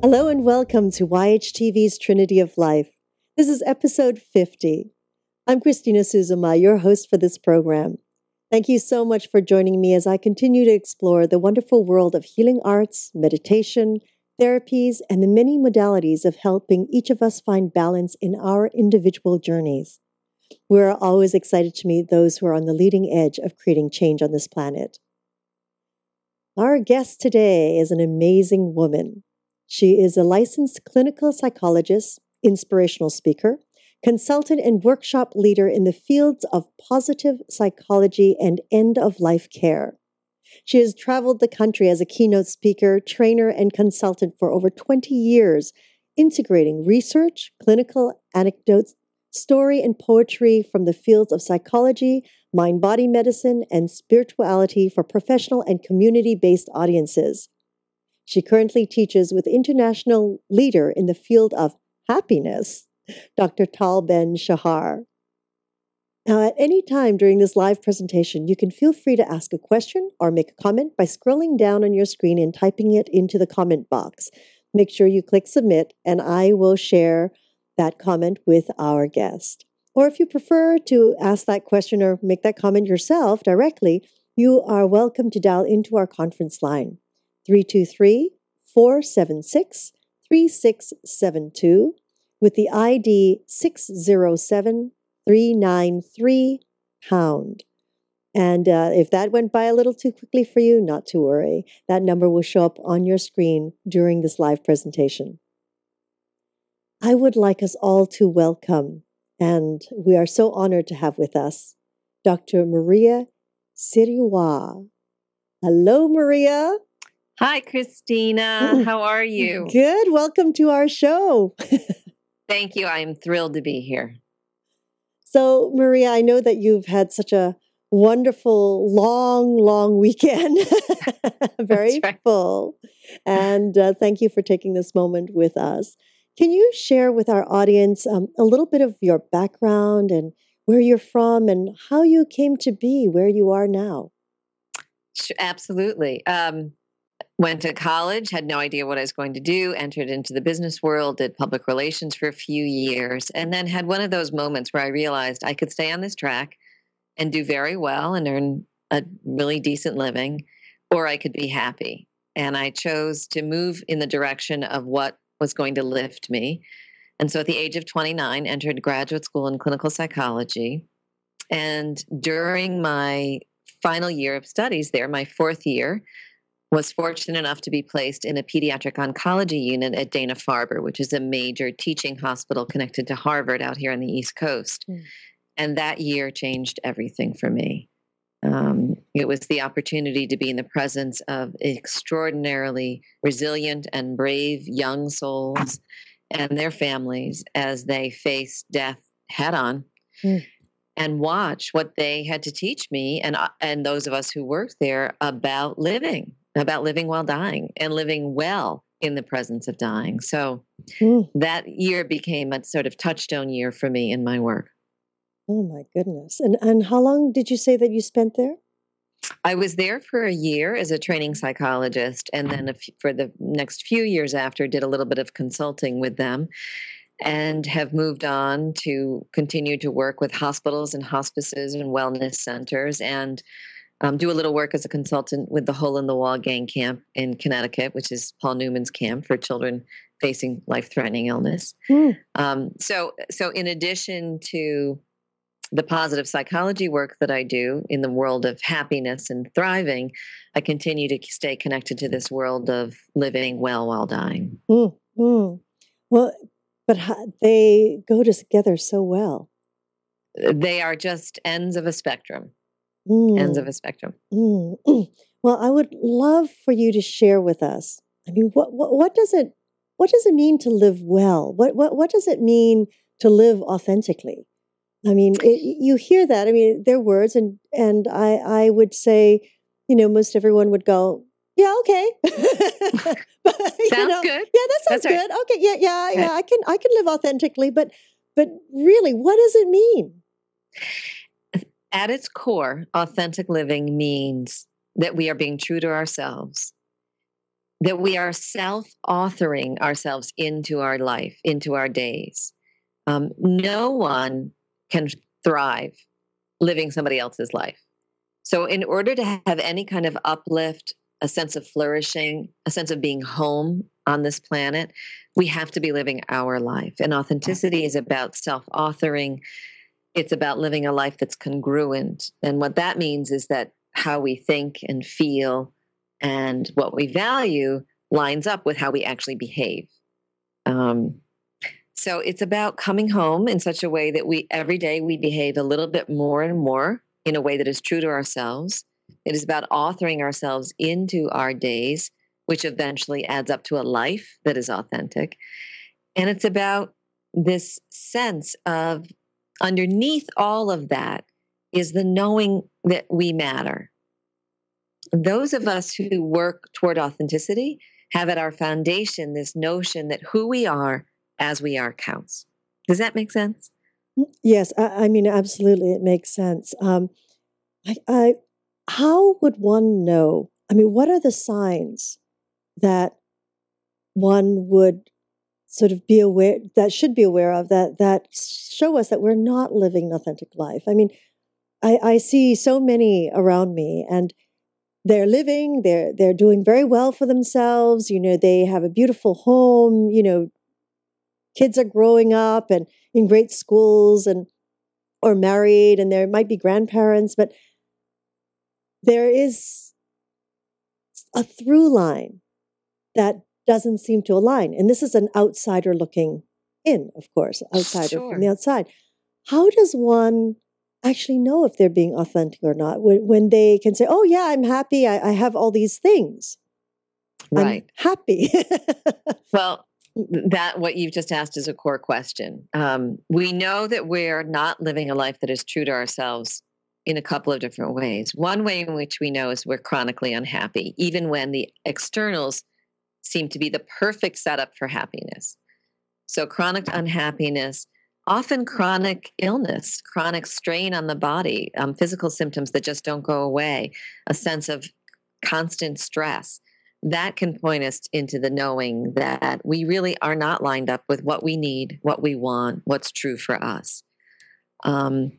Hello and welcome to YHTV's Trinity of Life. This is episode 50. I'm Christina Suzuma, your host for this program. Thank you so much for joining me as I continue to explore the wonderful world of healing arts, meditation, therapies, and the many modalities of helping each of us find balance in our individual journeys. We're always excited to meet those who are on the leading edge of creating change on this planet. Our guest today is an amazing woman. She is a licensed clinical psychologist, inspirational speaker, consultant, and workshop leader in the fields of positive psychology and end of life care. She has traveled the country as a keynote speaker, trainer, and consultant for over 20 years, integrating research, clinical anecdotes, story, and poetry from the fields of psychology, mind body medicine, and spirituality for professional and community based audiences. She currently teaches with international leader in the field of happiness, Dr. Tal Ben Shahar. Now, at any time during this live presentation, you can feel free to ask a question or make a comment by scrolling down on your screen and typing it into the comment box. Make sure you click submit, and I will share that comment with our guest. Or if you prefer to ask that question or make that comment yourself directly, you are welcome to dial into our conference line. 323 476 3672 with the ID 607 393 pound. And uh, if that went by a little too quickly for you, not to worry. That number will show up on your screen during this live presentation. I would like us all to welcome, and we are so honored to have with us, Dr. Maria Sirois. Hello, Maria. Hi, Christina. How are you? Good. Welcome to our show. Thank you. I am thrilled to be here. So, Maria, I know that you've had such a wonderful, long, long weekend, very right. full. And uh, thank you for taking this moment with us. Can you share with our audience um, a little bit of your background and where you're from and how you came to be where you are now? Absolutely. Um, went to college, had no idea what I was going to do, entered into the business world, did public relations for a few years, and then had one of those moments where I realized I could stay on this track and do very well and earn a really decent living, or I could be happy. And I chose to move in the direction of what was going to lift me. And so at the age of 29, entered graduate school in clinical psychology. And during my final year of studies there, my fourth year, was fortunate enough to be placed in a pediatric oncology unit at Dana Farber, which is a major teaching hospital connected to Harvard out here on the East Coast. Mm. And that year changed everything for me. Um, it was the opportunity to be in the presence of extraordinarily resilient and brave young souls and their families as they face death head on. Mm and watch what they had to teach me and uh, and those of us who worked there about living about living while dying and living well in the presence of dying. So mm. that year became a sort of touchstone year for me in my work. Oh my goodness. And and how long did you say that you spent there? I was there for a year as a training psychologist and then for the next few years after did a little bit of consulting with them and have moved on to continue to work with hospitals and hospices and wellness centers and um, do a little work as a consultant with the Hole in the Wall Gang Camp in Connecticut, which is Paul Newman's camp for children facing life-threatening illness. Mm. Um, so, so in addition to the positive psychology work that I do in the world of happiness and thriving, I continue to stay connected to this world of living well while dying. Mm, mm. Well, but they go together so well. They are just ends of a spectrum mm. ends of a spectrum. Mm. Well, I would love for you to share with us. I mean, what, what, what does it what does it mean to live well? What what what does it mean to live authentically? I mean, it, you hear that. I mean, they're words, and and I I would say, you know, most everyone would go, yeah, okay. but, sounds know, good. Yeah, that sounds That's good. Okay, yeah, yeah, yeah. I can I can live authentically, but but really, what does it mean? At its core, authentic living means that we are being true to ourselves that we are self authoring ourselves into our life, into our days. Um, no one can thrive living somebody else's life. So, in order to have any kind of uplift, a sense of flourishing, a sense of being home on this planet, we have to be living our life. And authenticity is about self authoring, it's about living a life that's congruent. And what that means is that how we think and feel and what we value lines up with how we actually behave. Um, so it's about coming home in such a way that we every day we behave a little bit more and more in a way that is true to ourselves. It is about authoring ourselves into our days, which eventually adds up to a life that is authentic. And it's about this sense of underneath all of that is the knowing that we matter. Those of us who work toward authenticity have at our foundation this notion that who we are as we are counts. Does that make sense? Mm, yes, I, I mean, absolutely, it makes sense. Um, I, I, how would one know? I mean, what are the signs that one would sort of be aware that should be aware of that that show us that we're not living an authentic life? I mean, I, I see so many around me, and they're living they're they're doing very well for themselves you know they have a beautiful home you know kids are growing up and in great schools and or married and there might be grandparents but there is a through line that doesn't seem to align and this is an outsider looking in of course outsider sure. from the outside. How does one actually know if they're being authentic or not when, when they can say oh yeah i'm happy I, I have all these things. Right. I'm happy. Well that what you've just asked is a core question. Um, we know that we're not living a life that is true to ourselves in a couple of different ways. One way in which we know is we're chronically unhappy even when the externals seem to be the perfect setup for happiness so chronic unhappiness often chronic illness, chronic strain on the body, um, physical symptoms that just don't go away, a sense of constant stress. That can point us into the knowing that we really are not lined up with what we need, what we want, what's true for us. Um,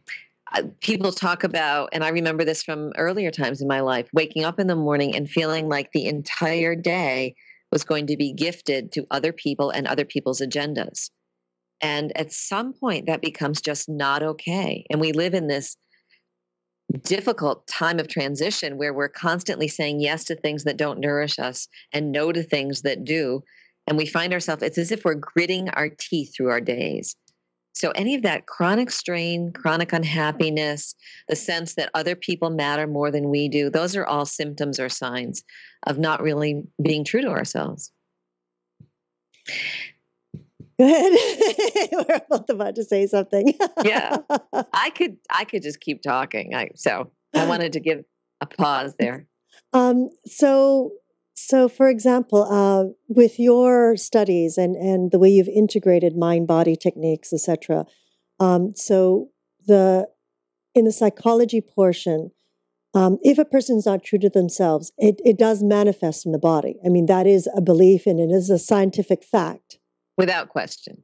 people talk about, and I remember this from earlier times in my life, waking up in the morning and feeling like the entire day was going to be gifted to other people and other people's agendas. And at some point, that becomes just not okay. And we live in this difficult time of transition where we're constantly saying yes to things that don't nourish us and no to things that do. And we find ourselves, it's as if we're gritting our teeth through our days. So, any of that chronic strain, chronic unhappiness, the sense that other people matter more than we do, those are all symptoms or signs of not really being true to ourselves. Good. We're both about to say something. yeah, I could. I could just keep talking. I, so I wanted to give a pause there. Um. So, so for example, uh, with your studies and and the way you've integrated mind body techniques, etc. Um. So the in the psychology portion, um, if a person's not true to themselves, it, it does manifest in the body. I mean, that is a belief and it is a scientific fact without question.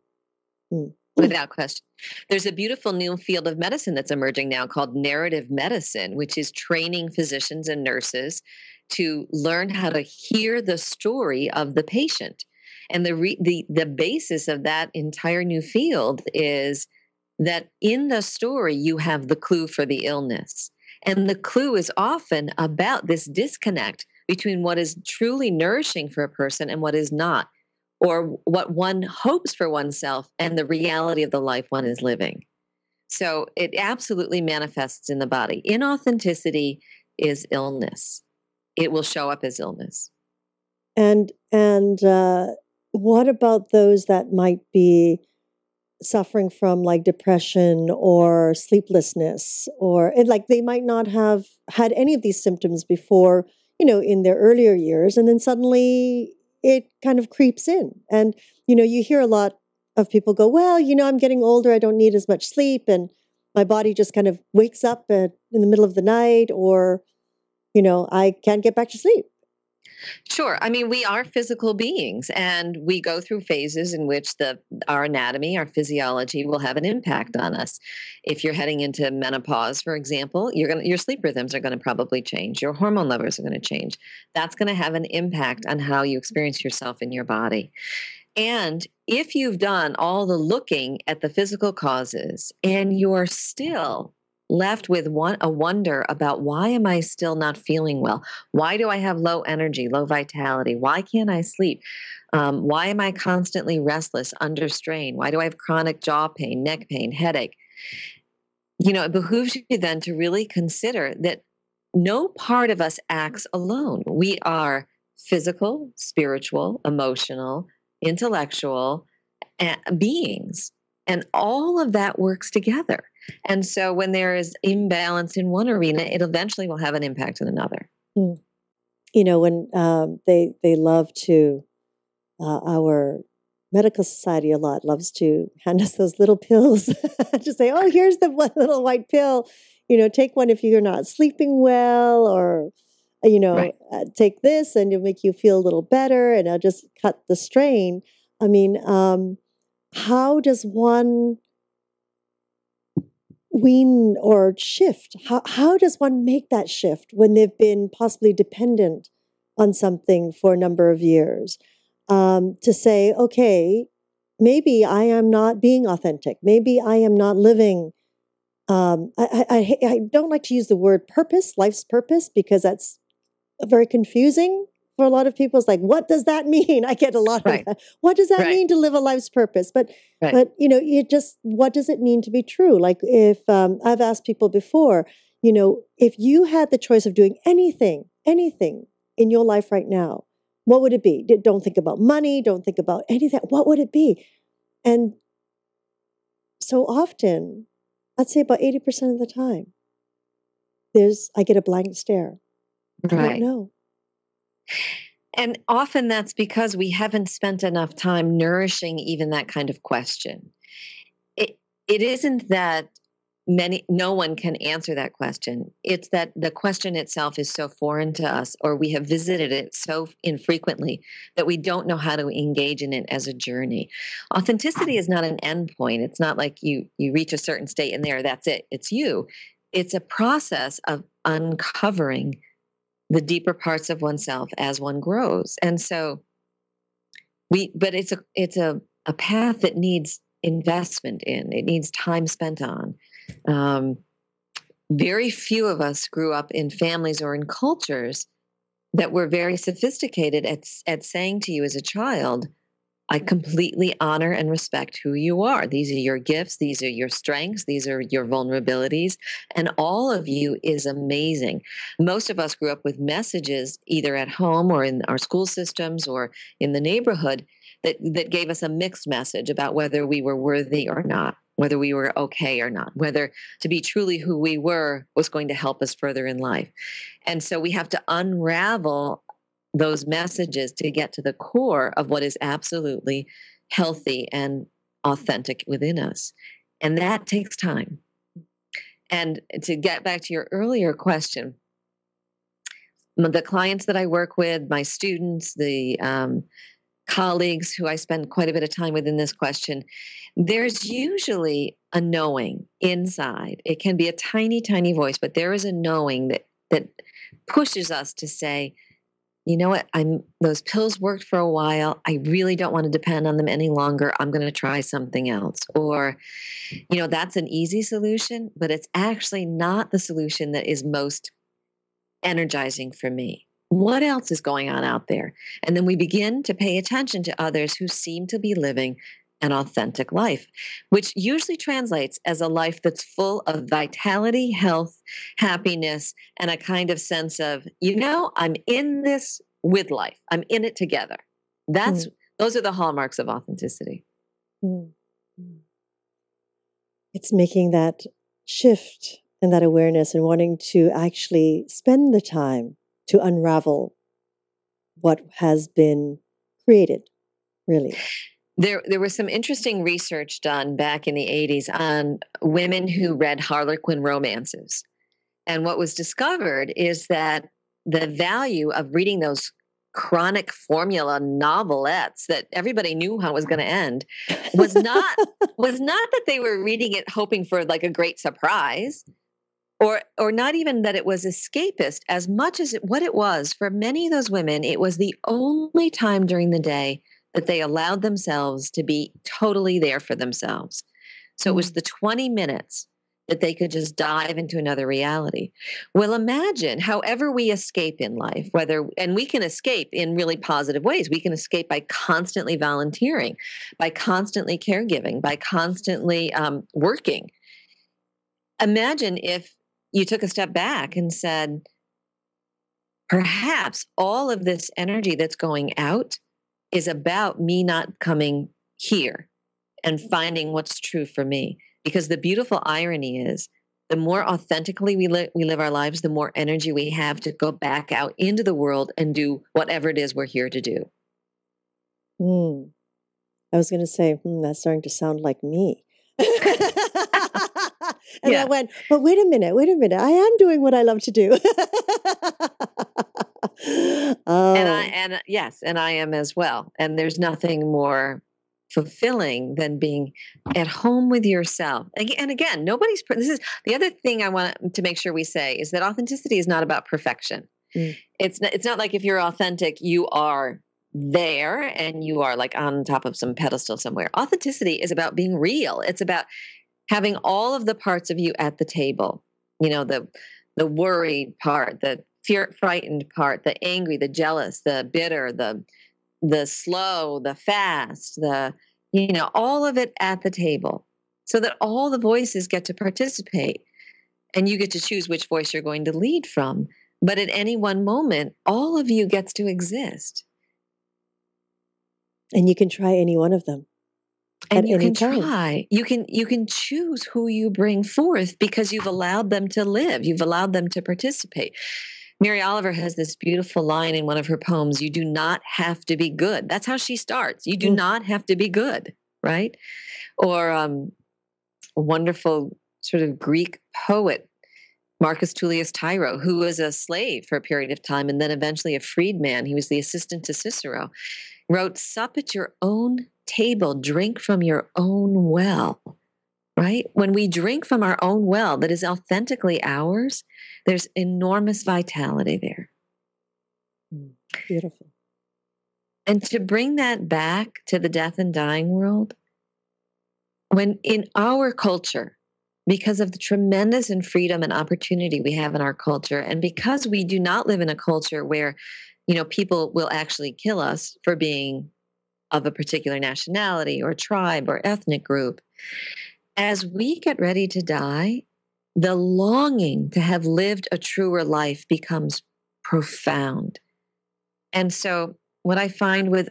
Mm. Without question. There's a beautiful new field of medicine that's emerging now called narrative medicine, which is training physicians and nurses to learn how to hear the story of the patient. And the re- the the basis of that entire new field is that in the story you have the clue for the illness. And the clue is often about this disconnect between what is truly nourishing for a person and what is not or what one hopes for oneself and the reality of the life one is living. So it absolutely manifests in the body. Inauthenticity is illness. It will show up as illness. And and uh, what about those that might be suffering from like depression or sleeplessness or like they might not have had any of these symptoms before, you know, in their earlier years and then suddenly it kind of creeps in. And, you know, you hear a lot of people go, well, you know, I'm getting older. I don't need as much sleep. And my body just kind of wakes up at, in the middle of the night or, you know, I can't get back to sleep. Sure. I mean, we are physical beings and we go through phases in which the our anatomy, our physiology will have an impact on us. If you're heading into menopause, for example, you're going your sleep rhythms are going to probably change. Your hormone levels are going to change. That's going to have an impact on how you experience yourself in your body. And if you've done all the looking at the physical causes and you're still left with one a wonder about why am I still not feeling well? Why do I have low energy, low vitality? Why can't I sleep? Um, why am I constantly restless, under strain? Why do I have chronic jaw pain, neck pain, headache? You know, it behooves you then to really consider that no part of us acts alone. We are physical, spiritual, emotional, intellectual eh, beings. And all of that works together. And so when there is imbalance in one arena, it eventually will have an impact in another. Mm. You know, when um, they they love to, uh, our medical society a lot loves to hand us those little pills to say, "Oh, here's the one little white pill. You know, take one if you're not sleeping well, or uh, you know, right. uh, take this and it'll make you feel a little better, and I'll just cut the strain." I mean, um, how does one wean or shift? How, how does one make that shift when they've been possibly dependent on something for a number of years? Um, to say, okay, maybe I am not being authentic. Maybe I am not living. Um, I, I, I don't like to use the word purpose, life's purpose, because that's very confusing for a lot of people it's like what does that mean? I get a lot right. of that. What does that right. mean to live a life's purpose? But right. but you know it just what does it mean to be true? Like if um, i've asked people before you know if you had the choice of doing anything anything in your life right now what would it be? Don't think about money don't think about anything what would it be? And so often i'd say about 80% of the time there's i get a blank stare. I don't know and often that's because we haven't spent enough time nourishing even that kind of question. It, it isn't that many no one can answer that question. It's that the question itself is so foreign to us or we have visited it so infrequently that we don't know how to engage in it as a journey. Authenticity is not an endpoint it's not like you you reach a certain state and there that's it. It's you. It's a process of uncovering the deeper parts of oneself as one grows and so we but it's a it's a, a path that needs investment in it needs time spent on um, very few of us grew up in families or in cultures that were very sophisticated at, at saying to you as a child I completely honor and respect who you are. These are your gifts, these are your strengths, these are your vulnerabilities, and all of you is amazing. Most of us grew up with messages either at home or in our school systems or in the neighborhood that, that gave us a mixed message about whether we were worthy or not, whether we were okay or not, whether to be truly who we were was going to help us further in life. And so we have to unravel those messages to get to the core of what is absolutely healthy and authentic within us. And that takes time. And to get back to your earlier question, the clients that I work with, my students, the um, colleagues who I spend quite a bit of time with in this question, there's usually a knowing inside. It can be a tiny, tiny voice, but there is a knowing that that pushes us to say, you know what? I'm those pills worked for a while. I really don't want to depend on them any longer. I'm going to try something else. Or you know that's an easy solution but it's actually not the solution that is most energizing for me. What else is going on out there? And then we begin to pay attention to others who seem to be living an authentic life, which usually translates as a life that's full of vitality, health, happiness, and a kind of sense of, you know, I'm in this with life. I'm in it together. That's mm. those are the hallmarks of authenticity. Mm. It's making that shift and that awareness and wanting to actually spend the time to unravel what has been created, really. There, there was some interesting research done back in the 80s on women who read Harlequin romances. And what was discovered is that the value of reading those chronic formula novelettes that everybody knew how it was going to end was not was not that they were reading it hoping for like a great surprise or or not even that it was escapist as much as it, what it was for many of those women it was the only time during the day that they allowed themselves to be totally there for themselves so it was mm. the 20 minutes that they could just dive into another reality. Well, imagine however we escape in life, whether, and we can escape in really positive ways. We can escape by constantly volunteering, by constantly caregiving, by constantly um, working. Imagine if you took a step back and said, perhaps all of this energy that's going out is about me not coming here and finding what's true for me. Because the beautiful irony is the more authentically we, li- we live our lives, the more energy we have to go back out into the world and do whatever it is we're here to do. Hmm. I was going to say, hmm, that's starting to sound like me. and yeah. I went, but wait a minute, wait a minute. I am doing what I love to do. oh. And I, and yes, and I am as well. And there's nothing more fulfilling than being at home with yourself. And again, nobody's, this is the other thing I want to make sure we say is that authenticity is not about perfection. Mm. It's not, it's not like if you're authentic, you are there and you are like on top of some pedestal somewhere. Authenticity is about being real. It's about having all of the parts of you at the table. You know, the the worried part, the fear frightened part, the angry, the jealous, the bitter, the the slow, the fast, the, you know, all of it at the table so that all the voices get to participate and you get to choose which voice you're going to lead from. But at any one moment, all of you gets to exist. And you can try any one of them. And you can time. try. You can you can choose who you bring forth because you've allowed them to live. You've allowed them to participate. Mary Oliver has this beautiful line in one of her poems You do not have to be good. That's how she starts. You do mm. not have to be good, right? Or um, a wonderful sort of Greek poet, Marcus Tullius Tiro, who was a slave for a period of time and then eventually a freedman. He was the assistant to Cicero, wrote, Sup at your own table, drink from your own well right? When we drink from our own well that is authentically ours, there's enormous vitality there. Mm, beautiful. And to bring that back to the death and dying world, when in our culture, because of the tremendous and freedom and opportunity we have in our culture, and because we do not live in a culture where, you know, people will actually kill us for being of a particular nationality or tribe or ethnic group, as we get ready to die, the longing to have lived a truer life becomes profound. And so, what I find with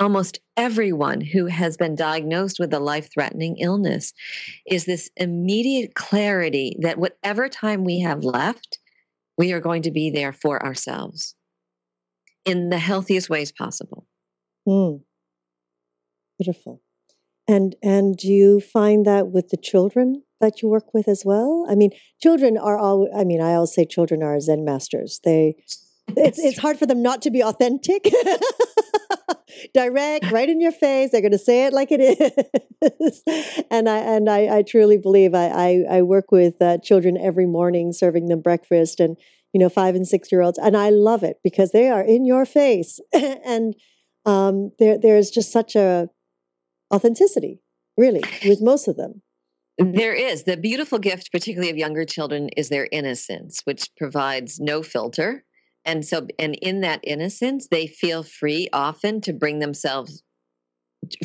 almost everyone who has been diagnosed with a life threatening illness is this immediate clarity that whatever time we have left, we are going to be there for ourselves in the healthiest ways possible. Mm. Beautiful. And and do you find that with the children that you work with as well? I mean, children are all. I mean, I always say children are Zen masters. They, it's it's hard for them not to be authentic, direct, right in your face. They're going to say it like it is. and I and I, I truly believe I I, I work with uh, children every morning, serving them breakfast, and you know, five and six year olds, and I love it because they are in your face, and um, there there's just such a authenticity, really, with most of them. There is. The beautiful gift, particularly of younger children, is their innocence, which provides no filter. And so, and in that innocence, they feel free often to bring themselves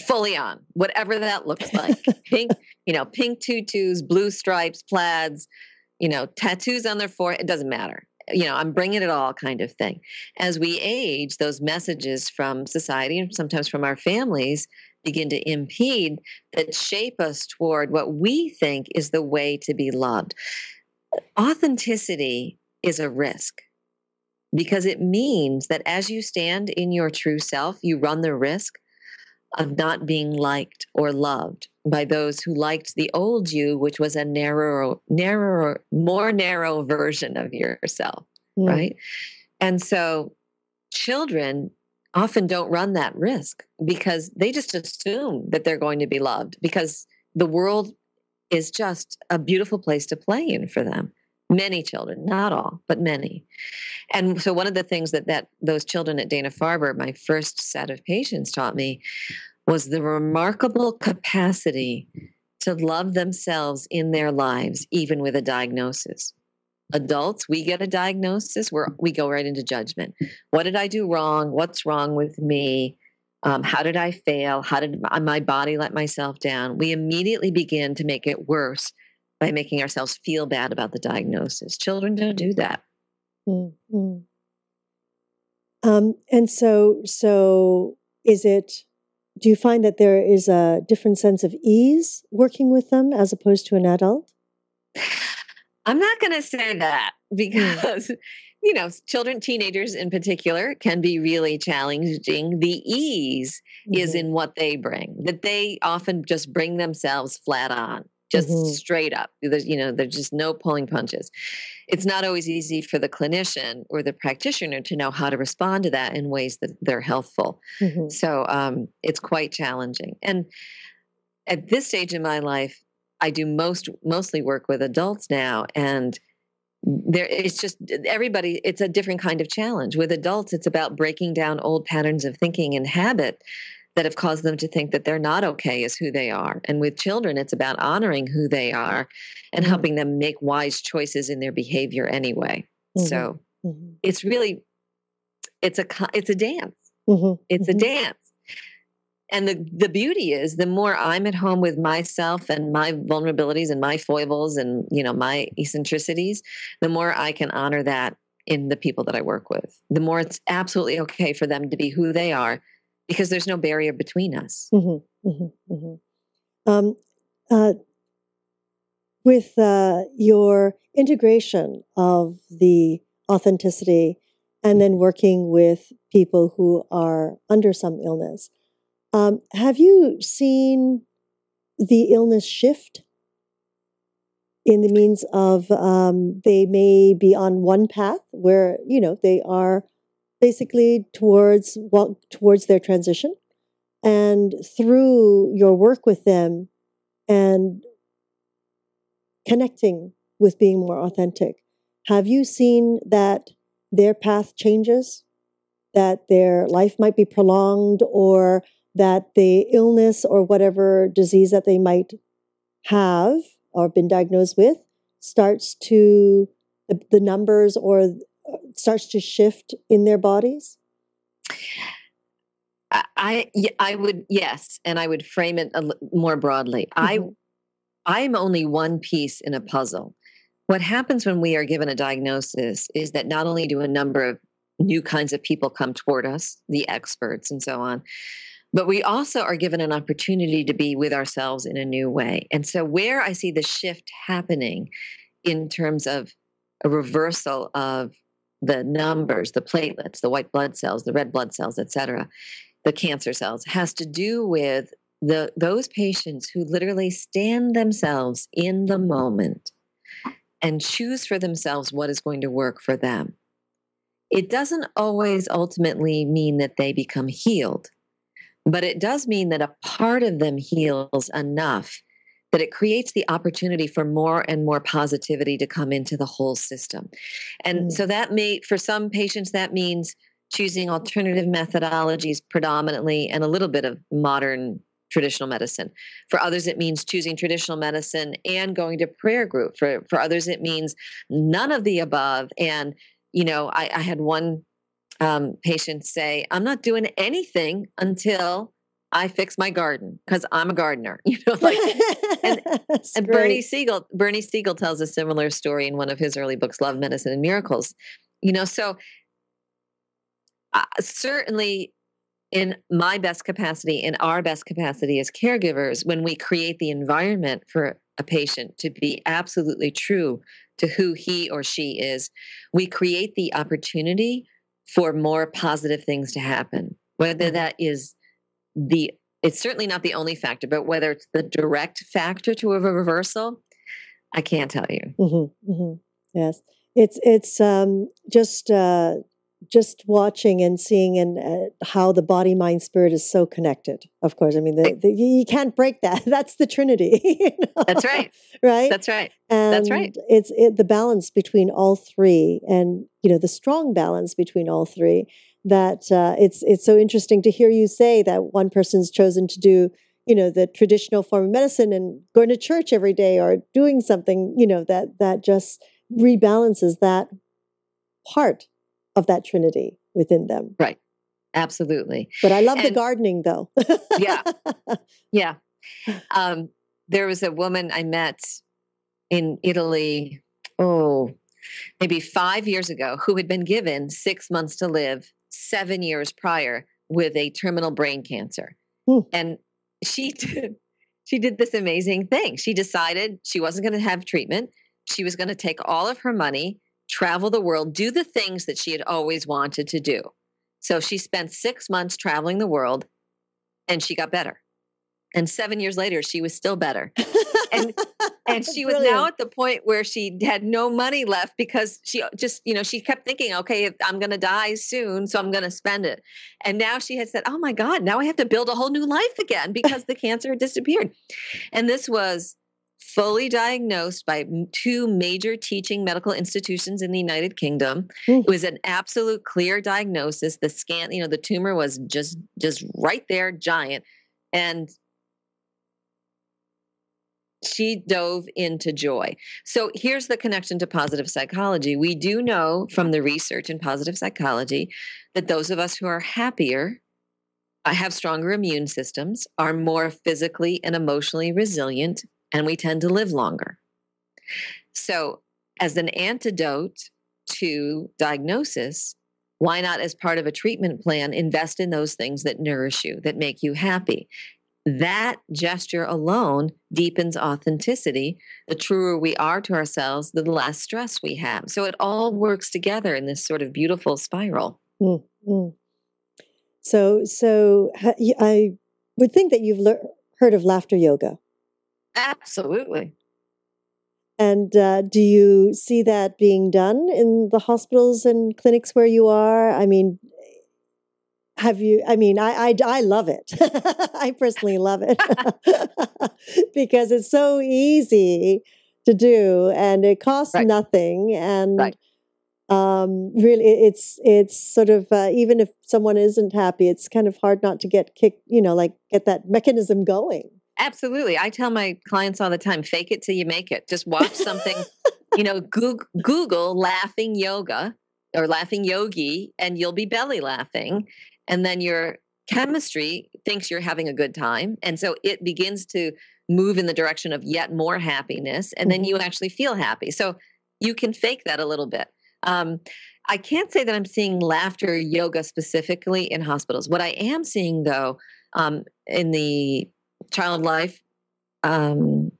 fully on, whatever that looks like. pink, you know, pink tutus, blue stripes, plaids, you know, tattoos on their forehead. It doesn't matter. You know, I'm bringing it all kind of thing. As we age, those messages from society and sometimes from our families begin to impede that shape us toward what we think is the way to be loved. Authenticity is a risk because it means that as you stand in your true self, you run the risk of not being liked or loved by those who liked the old you, which was a narrower, narrower, more narrow version of yourself, mm. right? And so children often don't run that risk because they just assume that they're going to be loved because the world is just a beautiful place to play in for them. Many children not all but many. And so one of the things that that those children at dana-farber my first set of patients taught me was the remarkable capacity to love themselves in their lives even with a diagnosis adults we get a diagnosis where we go right into judgment what did i do wrong what's wrong with me um, how did i fail how did my body let myself down we immediately begin to make it worse by making ourselves feel bad about the diagnosis. Children don't do that. Mm-hmm. Um, and so, so is it? Do you find that there is a different sense of ease working with them as opposed to an adult? I'm not going to say that hmm. because, mm. you know, children, teenagers in particular, can be really challenging. The ease mm-hmm. is in what they bring, that they often just bring themselves flat on just mm-hmm. straight up. There's, you know, there's just no pulling punches. It's not always easy for the clinician or the practitioner to know how to respond to that in ways that they're healthful. Mm-hmm. So um, it's quite challenging. And at this stage in my life, I do most mostly work with adults now, and there it's just everybody it's a different kind of challenge with adults it's about breaking down old patterns of thinking and habit that have caused them to think that they're not okay as who they are. And with children, it's about honoring who they are and mm-hmm. helping them make wise choices in their behavior anyway. Mm-hmm. So mm-hmm. it's really it's a it's a dance. Mm-hmm. It's a mm-hmm. dance. And the the beauty is the more I'm at home with myself and my vulnerabilities and my foibles and you know my eccentricities, the more I can honor that in the people that I work with. The more it's absolutely okay for them to be who they are because there's no barrier between us. Mm-hmm, mm-hmm, mm-hmm. Um, uh, with uh, your integration of the authenticity and then working with people who are under some illness, um, have you seen the illness shift? In the means of um, they may be on one path where you know they are basically towards well, towards their transition and through your work with them and connecting with being more authentic. Have you seen that their path changes? That their life might be prolonged or that the illness or whatever disease that they might have or been diagnosed with starts to the, the numbers or starts to shift in their bodies? I I would yes, and I would frame it a, more broadly. Mm-hmm. I I'm only one piece in a puzzle. What happens when we are given a diagnosis is that not only do a number of new kinds of people come toward us, the experts and so on, but we also are given an opportunity to be with ourselves in a new way. And so, where I see the shift happening in terms of a reversal of the numbers, the platelets, the white blood cells, the red blood cells, et cetera, the cancer cells, has to do with the those patients who literally stand themselves in the moment and choose for themselves what is going to work for them. It doesn't always ultimately mean that they become healed, but it does mean that a part of them heals enough that it creates the opportunity for more and more positivity to come into the whole system. And mm. so that may, for some patients, that means choosing alternative methodologies predominantly and a little bit of modern traditional medicine. For others, it means choosing traditional medicine and going to prayer group. For, for others, it means none of the above. And, you know, I, I had one um, patient say, I'm not doing anything until I fix my garden because I'm a gardener. You know, like and, and Bernie Siegel, Bernie Siegel tells a similar story in one of his early books, Love, Medicine, and Miracles. You know, so uh, certainly in my best capacity, in our best capacity as caregivers, when we create the environment for a patient to be absolutely true to who he or she is, we create the opportunity for more positive things to happen. Whether mm-hmm. that is the it's certainly not the only factor, but whether it's the direct factor to a reversal, I can't tell you. Mm-hmm, mm-hmm. Yes, it's it's um, just uh, just watching and seeing and uh, how the body mind spirit is so connected of course. I mean the, the, you can't break that. That's the trinity you know? that's right. Right? That's right. And that's right. It's it, the balance between all three and you know the strong balance between all three that uh, it's it's so interesting to hear you say that one person's chosen to do you know the traditional form of medicine and going to church every day or doing something you know that that just rebalances that part of that trinity within them. Right. Absolutely. But I love and, the gardening though. yeah. Yeah. Um, there was a woman I met in Italy, oh, maybe five years ago, who had been given six months to live seven years prior with a terminal brain cancer. Hmm. And she did she did this amazing thing. She decided she wasn't going to have treatment. She was going to take all of her money travel the world, do the things that she had always wanted to do. So she spent six months traveling the world and she got better. And seven years later, she was still better. And and she was now at the point where she had no money left because she just, you know, she kept thinking, okay, I'm going to die soon, so I'm going to spend it. And now she had said, oh my God, now I have to build a whole new life again because the cancer had disappeared. And this was fully diagnosed by two major teaching medical institutions in the United Kingdom. Mm. It was an absolute clear diagnosis. The scan, you know, the tumor was just just right there, giant. And she dove into joy. So here's the connection to positive psychology. We do know from the research in positive psychology that those of us who are happier uh, have stronger immune systems, are more physically and emotionally resilient, and we tend to live longer. So, as an antidote to diagnosis, why not, as part of a treatment plan, invest in those things that nourish you, that make you happy? That gesture alone deepens authenticity. The truer we are to ourselves, the less stress we have. So it all works together in this sort of beautiful spiral. Mm-hmm. So, so I would think that you've le- heard of laughter yoga. Absolutely. And uh, do you see that being done in the hospitals and clinics where you are? I mean, have you? I mean, I I, I love it. I personally love it because it's so easy to do and it costs right. nothing and. Right. Um, really, it's it's sort of uh, even if someone isn't happy, it's kind of hard not to get kicked. You know, like get that mechanism going. Absolutely. I tell my clients all the time fake it till you make it. Just watch something, you know, Google, Google laughing yoga or laughing yogi, and you'll be belly laughing. And then your chemistry thinks you're having a good time. And so it begins to move in the direction of yet more happiness. And then mm-hmm. you actually feel happy. So you can fake that a little bit. Um, I can't say that I'm seeing laughter yoga specifically in hospitals. What I am seeing, though, um, in the child life um,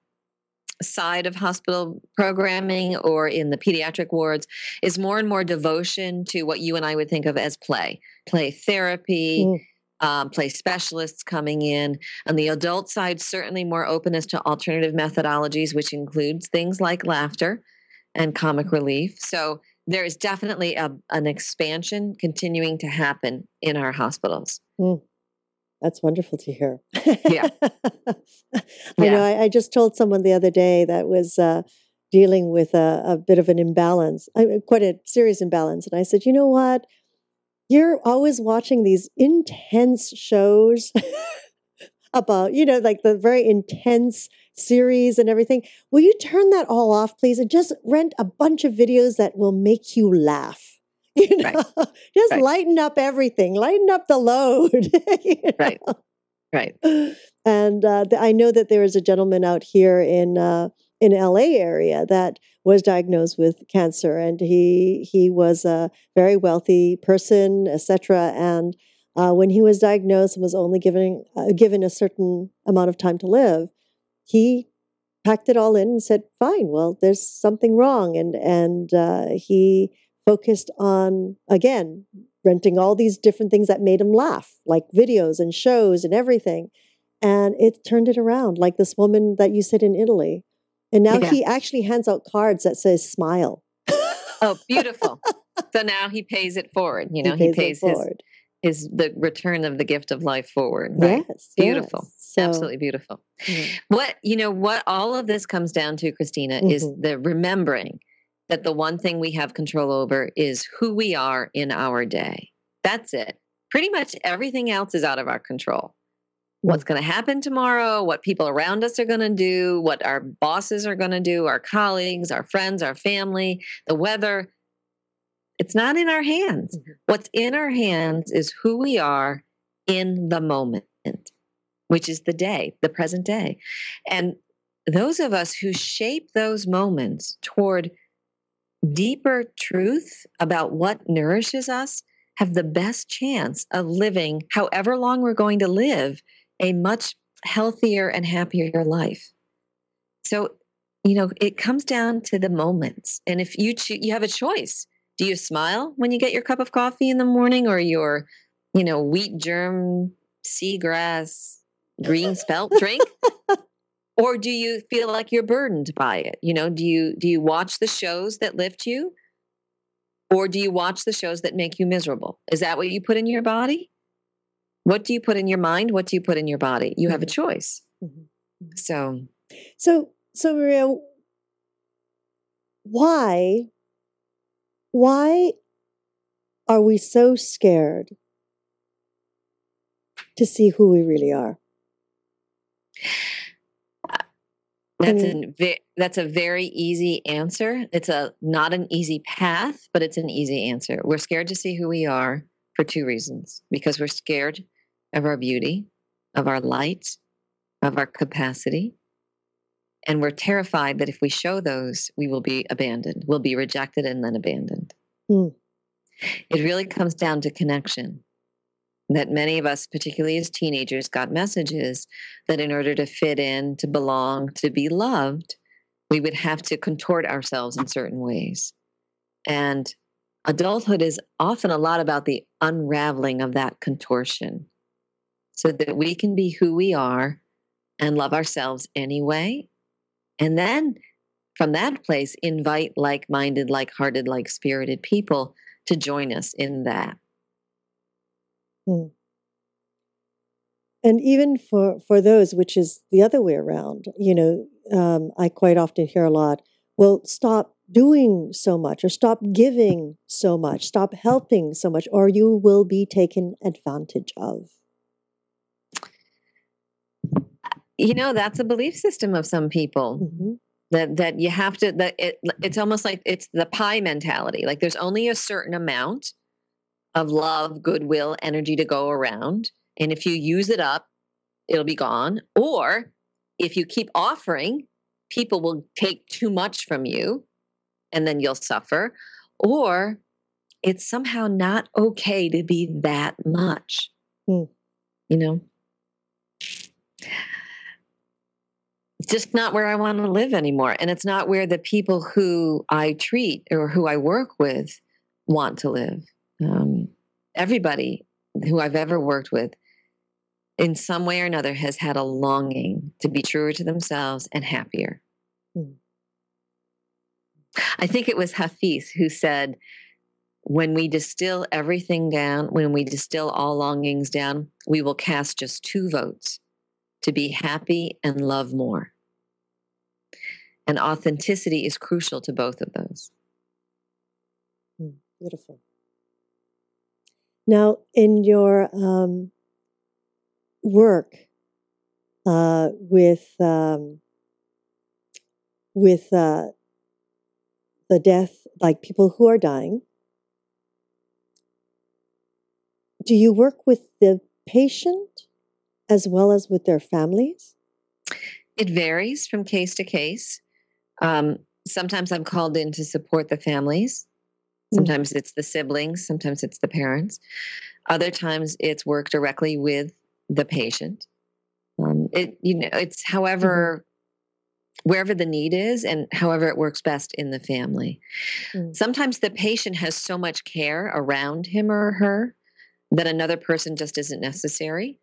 side of hospital programming or in the pediatric wards is more and more devotion to what you and I would think of as play, play therapy. Mm. Um, play specialists coming in. On the adult side, certainly more openness to alternative methodologies, which includes things like laughter and comic relief. So there is definitely a, an expansion continuing to happen in our hospitals. Mm. That's wonderful to hear. Yeah. I yeah. know. I, I, just told someone the other day that was uh, dealing with a, a, bit of an imbalance, quite a serious imbalance. And I said, you know what? You're always watching these intense shows about, you know, like the very intense series and everything. Will you turn that all off, please? And just rent a bunch of videos that will make you laugh. You know, right. just right. lighten up everything, lighten up the load. you know? Right. Right. And uh, I know that there is a gentleman out here in uh, in LA area that was diagnosed with cancer, and he he was a very wealthy person, etc. And uh, when he was diagnosed and was only given uh, given a certain amount of time to live, he packed it all in and said, "Fine, well, there's something wrong," and and uh, he focused on, again, renting all these different things that made him laugh, like videos and shows and everything. And it turned it around, like this woman that you said in Italy. And now yeah. he actually hands out cards that says smile. Oh, beautiful. so now he pays it forward. You know, he he pays, pays, his the return of the gift of life forward. Right. Yes, Beautiful. yes. So, Absolutely beautiful. mm, What you know, what all of this comes down to, Christina, is Mhm. the remembering that the one thing we have control over is who we are in our day. That's it. Pretty much everything else is out of our control. What's going to happen tomorrow, what people around us are going to do, what our bosses are going to do, our colleagues, our friends, our family, the weather. It's not in our hands. Mhm. What's in our hands is who we are in the moment, which is the day, the present day. And those of us who shape those moments toward deeper truth about what nourishes us have the best chance of living, however long we're going to live, a much healthier and happier life. So, you know, it comes down to the moments. And if you cho- you have a choice, do you smile when you get your cup of coffee in the morning or your, you know, wheat germ, seagrass, green spelt drink? or do you feel like you're burdened by it? You know do you do you watch the shows that lift you? Or do you watch the shows that make you miserable? Is that what you put in your body? What do you put in your mind? What do you put in your body? You have a Mhm. choice. Mhm. so So, so Maria, why, why are we so scared to see who we really are? That's mean- a that's a very easy answer. It's a not an easy path but it's an easy answer. We're scared to see who we are for two reasons because we're scared of our beauty of our light of our capacity and we're terrified that if we show those we will be abandoned we'll be rejected and then abandoned. Hmm. it really comes down to connection that many of us particularly as teenagers got messages that in order to fit in to belong to be loved we would have to contort ourselves in certain ways. And adulthood is often a lot about the unraveling of that contortion so that we can be who we are and love ourselves anyway. And then from that place invite like-minded like-hearted like-spirited people to join us in that and even for for those which is the other way around you know um, i quite often hear a lot well stop doing so much or stop giving so much stop helping so much or you will be taken advantage of you know that's a belief system of some people Mhm. that that you have to that it, it's almost like it's the pie mentality like there's only a certain amount of love goodwill energy to go around and if you use it up it'll be gone or if you keep offering people will take too much from you and then you'll suffer or it's somehow not okay to be that much Hmm. you know it's just not where I want to live anymore. And it's not where the people who I treat or who I work with want to live. Um, everybody who I've ever worked with, in some way or another, has had a longing to be truer to themselves and happier. Hmm. I think it was Hafiz who said, when we distill everything down, when we distill all longings down, we will cast just two votes to be happy and love more. And authenticity is crucial to both of those. Mm, Beautiful. Now, in your um, work uh, with um, with uh, the death, like people who are dying, do you work with the patient as well as with their families? It varies from case to case. Um, sometimes I'm called in to support the families. Mm. Sometimes it's the siblings. Sometimes it's the parents. Other times it's work directly with the patient. Um, it you know it's however wherever the need is and however it works best in the family. Mm. Sometimes the patient has so much care around him or her that another person just isn't necessary.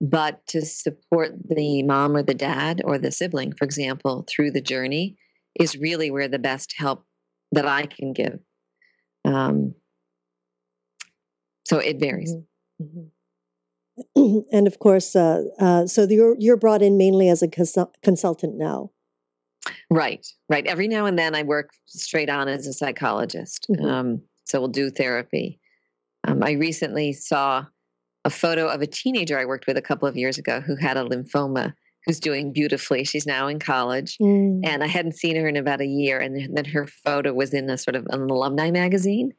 But to support the mom or the dad or the sibling, for example, through the journey is really where the best help that I can give. Um, so it varies. Mm-hmm. and of course, uh, uh, so you're you're brought in mainly as a consul- consultant now. Right, right. Every now and then, I work straight on as a psychologist. Mhm. Um, so we'll do therapy. Um, I recently saw a photo of a teenager I worked with a couple of years ago who had a lymphoma, who's doing beautifully. She's now in college, Mm. and I hadn't seen her in about a year. And then her photo was in a sort of an alumni magazine.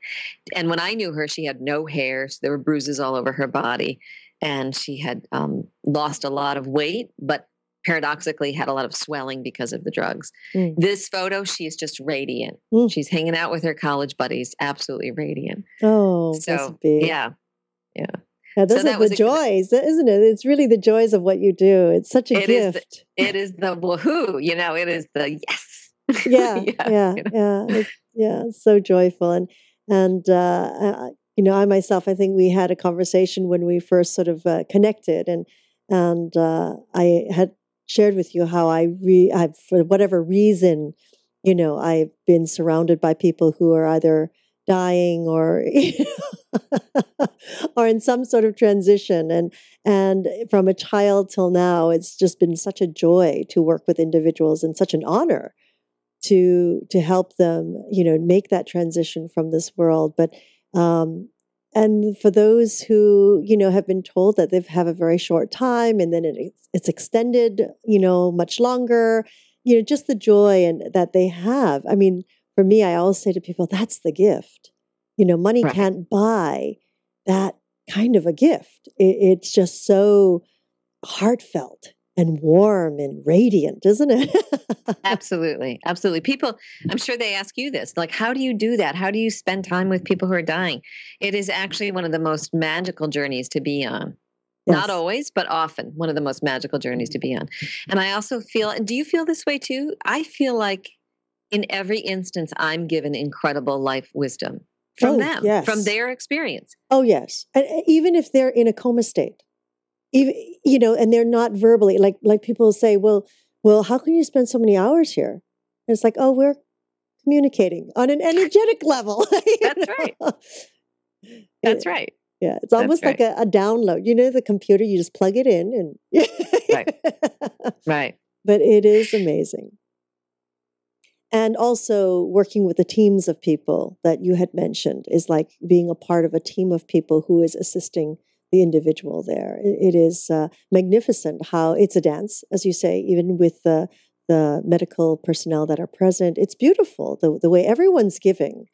And when I knew her, she had no hair. So there were bruises all over her body, and she had um, lost a lot of weight, but paradoxically had a lot of swelling because of the drugs. Mm. This photo, she is just radiant. Mm. She's hanging out with her college buddies, absolutely radiant. Oh, so be. yeah, Yeah, those that are the a- joys, isn't it? It's really the joys of what you do. It's such a It is the- gift. it is the woohoo. You know, it is the yes. yeah, Yes, yeah, you know. yeah, it's, yeah. It's so joyful, and and uh, uh, you know, I myself, I think we had a conversation when we first sort of uh, connected, and and uh, I had shared with you how I re, I, for whatever reason, you know, I've been surrounded by people who are either dying or or in some sort of transition. And and from a child till now it's just been such a joy to work with individuals and such an honor to to help them you know make that transition from this world. But um and for those who you know have been told that they have a very short time and then it, it's extended you know much longer you know just the joy and that they have. I mean for me i always say to people that's the gift you know money Right. can't buy that kind of a gift it, it's just so heartfelt and warm and radiant isn't it Absolutely. Absolutely. People, I'm sure they ask you this like, how do you do that? How do you spend time with people who are dying? It is actually one of the most magical journeys to be on. Not always, but often one of the most magical journeys to be on. And I also feel, and do you feel this way too? I feel like in every instance, I'm given incredible life wisdom from Oh, them, from their experience. Oh yes, and uh, even if they're in a coma state, even you know, and they're not verbally like like people say, well, well, how can you spend so many hours here? And it's like, oh, we're communicating on an energetic level. That's right. That's It- right. Yeah, it's almost like a, a download. You know, the computer, you just plug it in, and Right. Right. but it is amazing. And also working with the teams of people that you had mentioned is like being a part of a team of people who is assisting the individual there. It, is uh, magnificent how it's a dance, as you say, even with the the medical personnel that are present. It's beautiful the the way everyone's giving.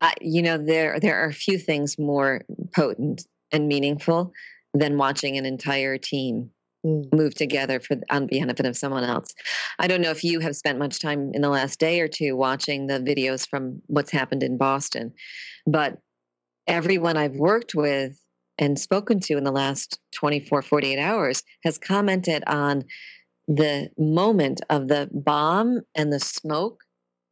I, you know, there there are few things more potent and meaningful than watching an entire team Mm. move together for on the benefit of someone else. I don't know if you have spent much time in the last day or two watching the videos from what's happened in Boston, but everyone I've worked with and spoken to in the last 24 48 hours has commented on the moment of the bomb and the smoke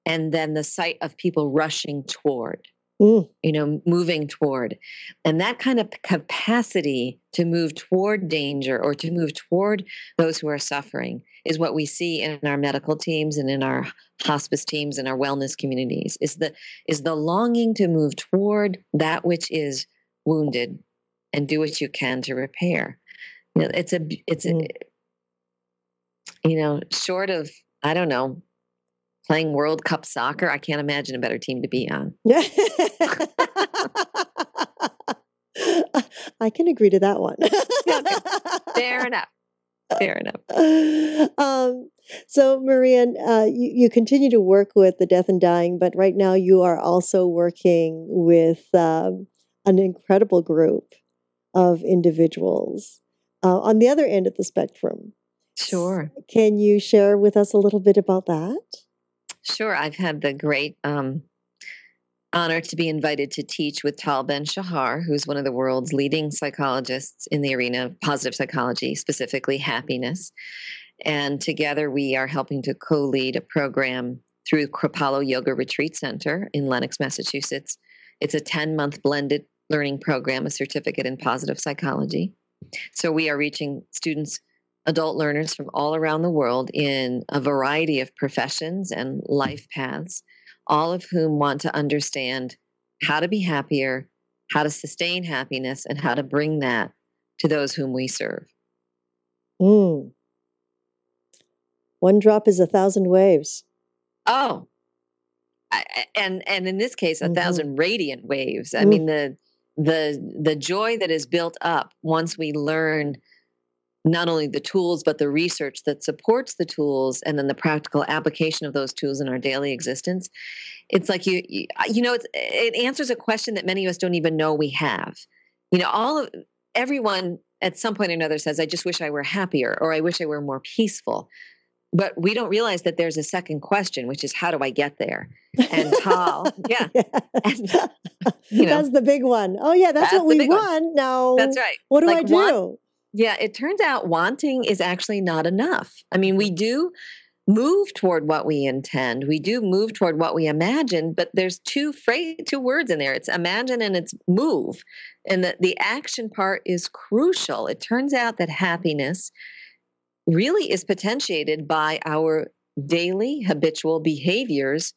and then the sight of people rushing toward Mm. you know, moving toward. And that kind of capacity to move toward danger or to move toward those who are suffering is what we see in our medical teams and in our hospice teams and our wellness communities is the is the longing to move toward that which is wounded and do what you can to repair. You know, it's a it's a Mm. you know, short of I don't know, playing World Cup soccer, I can't imagine a better team to be on. Yeah. I can agree to that one. Fair enough. Fair enough. Um, so, Marian, uh, you, you continue to work with the death and dying, but right now you are also working with um, an incredible group of individuals uh, on the other end of the spectrum. Sure. Can you share with us a little bit about that? Sure. I've had the great um, honor to be invited to teach with Tal Ben Shahar, who's one of the world's leading psychologists in the arena of positive psychology, specifically happiness. And together we are helping to co lead a program through Kripalu Yoga Retreat Center in Lenox, Massachusetts. It's a 10 month blended learning program, a certificate in positive psychology. So we are reaching students adult learners from all around the world in a variety of professions and life paths, all of whom want to understand how to be happier, how to sustain happiness, and how to bring that to those whom we serve. Mm. One drop is a thousand waves. Oh, I, and and in this case, a mm-hmm. thousand radiant waves. I mm. mean the the the joy that is built up once we learn not only the tools but the research that supports the tools and then the practical application of those tools in our daily existence. It's like you you, uh, you know it answers a question that many of us don't even know we have. You know all of everyone at some point or another says i just wish i were happier or i wish i were more peaceful. But we don't realize that there's a second question which is how do i get there? And Tal yeah, and, you know, that's the big one. Oh yeah that's, that's what we want one. now that's right. what do like, i do? want, yeah, it turns out wanting is actually not enough. I mean, we mm. do move toward what we intend. We do move toward what we imagine, but there's two phrase, two words in there. It's imagine and it's move. And the, the action part is crucial. It turns out that happiness really is potentiated by our daily habitual behaviors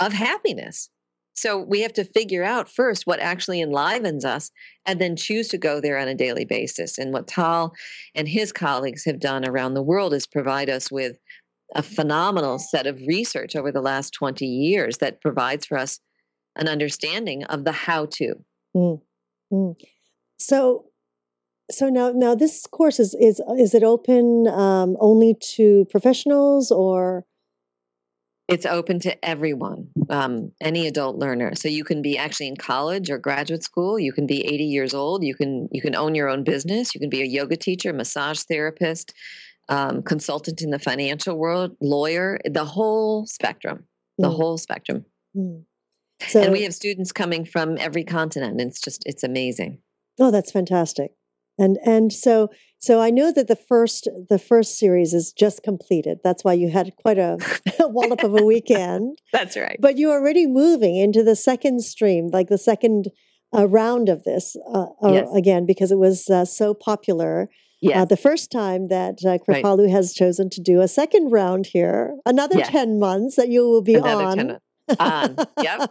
of happiness. So we have to figure out first what actually enlivens us and then choose to go there on a daily basis. And what Tal and his colleagues have done around the world is provide us with a phenomenal set of research over the last 20 years that provides for us an understanding of the how to. Mm. Mm. So so now now this course is is is it open um, only to professionals or it's open to everyone, um, any adult learner. So you can be actually in college or graduate school. You can be 80 years old. You can you can own your own business. You can be a yoga teacher, massage therapist, um, consultant in the financial world, lawyer. The whole spectrum. The mm. whole spectrum. Mm. So, and we have students coming from every continent. And it's just it's amazing. Oh, that's fantastic. And and so so I know that the first the first series is just completed. That's why you had quite a, wallop of a weekend. That's right. But you're already moving into the second stream, like the second uh, round of this uh, uh again because it was uh, so popular. Uh, yes. the first time that uh, Kripalu right. has chosen to do a second round here, another yes. 10 months that you will be another on. 10, on. Yep.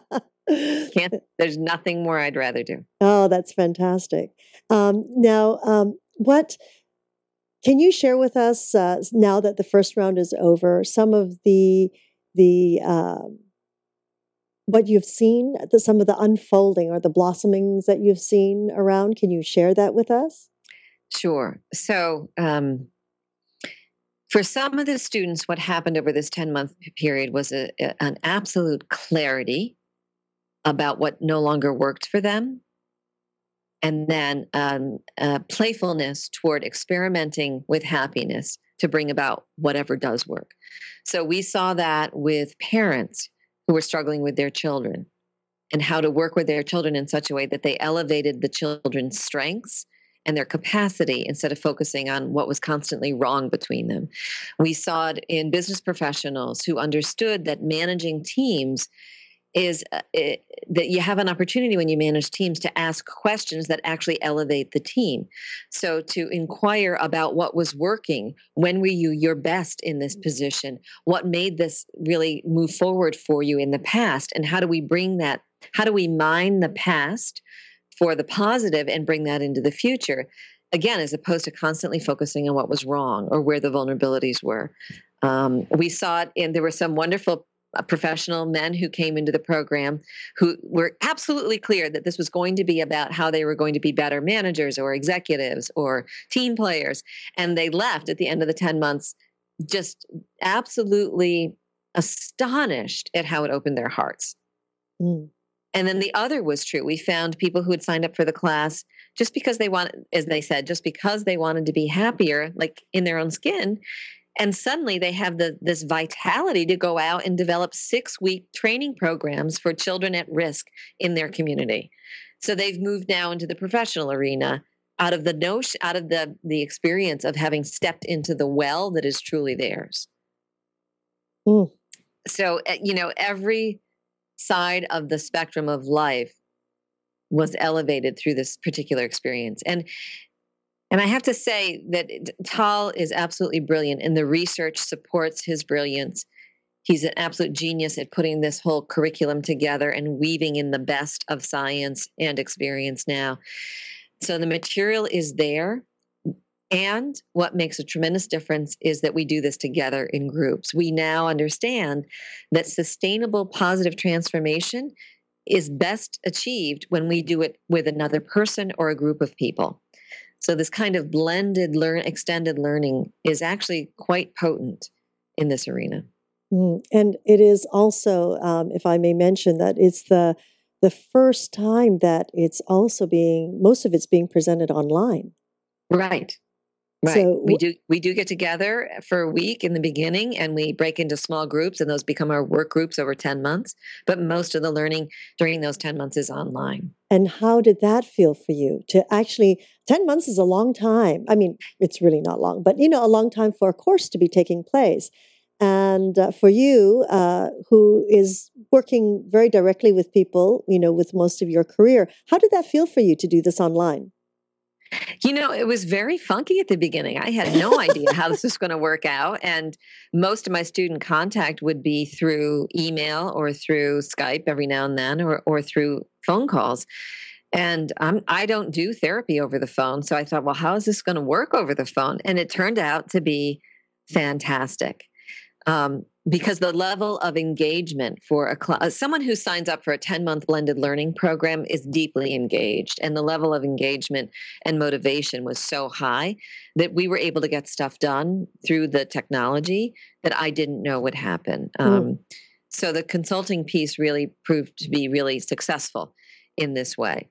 Can't, there's nothing more I'd rather do. Oh, that's fantastic. Um, now, um, what can you share with us uh, now that the first round is over? Some of the the um, what you've seen, the, some of the unfolding or the blossomings that you've seen around. Can you share that with us? Sure. So, um, for some of the students, what happened over this 10 month period was a, a, an absolute clarity about what no longer worked for them and then um, playfulness toward experimenting with happiness to bring about whatever does work. So we saw that with parents who were struggling with their children and how to work with their children in such a way that they elevated the children's strengths and their capacity instead of focusing on what was constantly wrong between them. We saw it in business professionals who understood that managing teams is uh, it, that you have an opportunity when you manage teams to ask questions that actually elevate the team. So to inquire about what was working, when were you your best in this mm. position, what made this really move forward for you in the past, and how do we bring that? How do we mine the past for the positive and bring that into the future? Again, as opposed to constantly focusing on what was wrong or where the vulnerabilities were. Um, we saw it, and there were some wonderful uh, professional men who came into the program who were absolutely clear that this was going to be about how they were going to be better managers or executives or team players. And they left at the end of the 10 months just absolutely astonished at how it opened their hearts. Mm. And then the other was true. We found people who had signed up for the class just because they wanted, as they said, just because they wanted to be happier, like in their own skin and suddenly they have the, this vitality to go out and develop six week training programs for children at risk in their community so they've moved now into the professional arena out of the notion out of the the experience of having stepped into the well that is truly theirs mm. so eh, you know every side of the spectrum of life was elevated through this particular experience and and I have to say that Tal is absolutely brilliant, and the research supports his brilliance. He's an absolute genius at putting this whole curriculum together and weaving in the best of science and experience now. So the material is there. And what makes a tremendous difference is that we do this together in groups. We now understand that sustainable positive transformation is best achieved when we do it with another person or a group of people. So this kind of blended learn extended learning is actually quite potent in this arena. Mm. And it is also, um, if I may mention, that it's the the first time that it's also being most of it's being presented online. Right. Right. So, we do we do get together for a week in the beginning and we break into small groups and those become our work groups over 10 months, but most of the learning during those 10 months is online. And how did that feel for you to actually 10 months is a long time. I mean, it's really not long, but you know, a long time for a course to be taking place. And uh, for you, uh, who is working very directly with people, you know, with most of your career, how did that feel for you to do this online? You know, it was very funky at the beginning. I had no idea how this was going to work out. And most of my student contact would be through email or through Skype every now and then or, or through phone calls. And I'm, I don't do therapy over the phone. So I thought, well, how is this going to work over the phone? And it turned out to be fantastic um, because the level of engagement for a cl- uh, someone who signs up for a 10 month blended learning program is deeply engaged and the level of engagement and motivation was so high that we were able to get stuff done through the technology that i didn't know would happen mm. um, so the consulting piece really proved to be really successful in this way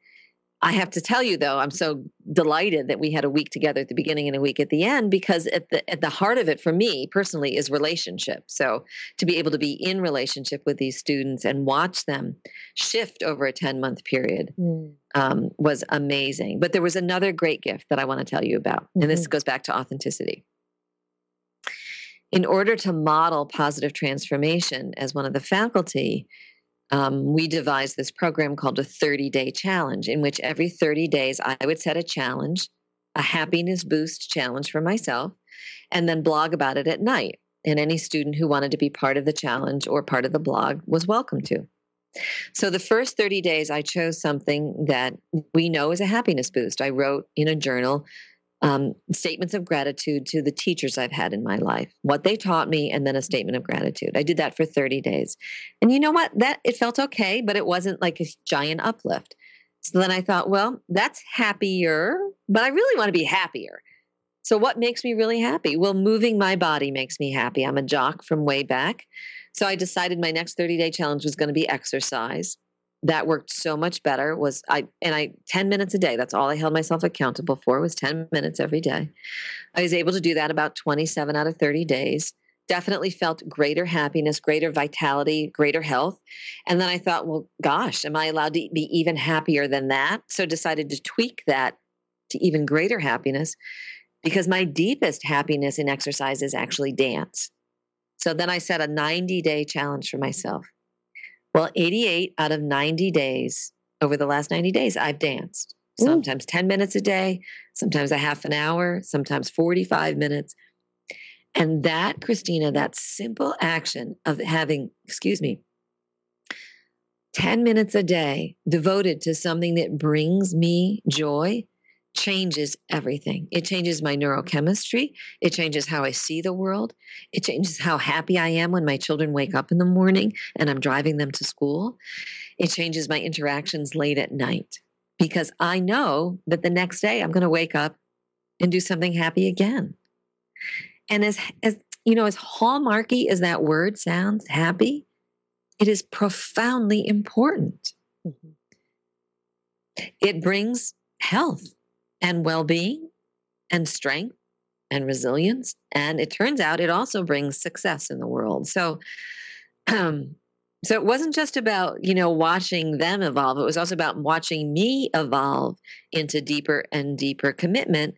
I have to tell you though, I'm so delighted that we had a week together at the beginning and a week at the end because at the at the heart of it for me personally is relationship. So to be able to be in relationship with these students and watch them shift over a 10 month period mm. um, was amazing. But there was another great gift that I want to tell you about, mm-hmm. and this mm-hmm. goes back to authenticity. In order to model positive transformation as one of the faculty, um, we devised this program called a 30 day challenge, in which every 30 days I would set a challenge, a happiness boost challenge for myself, and then blog about it at night. And any student who wanted to be part of the challenge or part of the blog was welcome to. So the first 30 days, I chose something that we know is a happiness boost. I wrote in a journal um, statements of gratitude to the teachers I've had in my life, what they taught me, and then a statement of gratitude. I did that for 30 days. And you know what? That it felt okay, but it wasn't like a giant uplift. So then I thought, well, that's happier, but I really want to be happier. So what makes me really happy? Well, moving my body makes me happy. I'm a jock from way back. So I decided my next 30 day challenge was going to be exercise that worked so much better was i and i 10 minutes a day that's all i held myself accountable for was 10 minutes every day. I was able to do that about 27 out of 30 days. Definitely felt greater happiness greater vitality greater health. And then i thought well gosh am i allowed to be even happier than that? So decided to tweak that to even greater happiness because my deepest happiness in exercise is actually dance. So then i set a 90 day challenge for myself well, 88 out of 90 days over the last 90 days, I've danced. Sometimes Ooh. 10 minutes a day, sometimes a half an hour, sometimes 45 minutes. And that, Christina, that simple action of having, excuse me, 10 minutes a day devoted to something that brings me joy changes everything. It changes my neurochemistry. It changes how I see the world. It changes how happy I am when my children wake up in the morning and I'm driving them to school. It changes my interactions late at night because I know that the next day I'm going to wake up and do something happy again. And as as you know, as hallmarky as that word sounds, happy, it is profoundly important. Mm-hmm. It brings health and well being and strength and resilience. And it turns out it also brings success in the world. So, um, so it wasn't just about you know watching them evolve it was also about watching me evolve into deeper and deeper commitment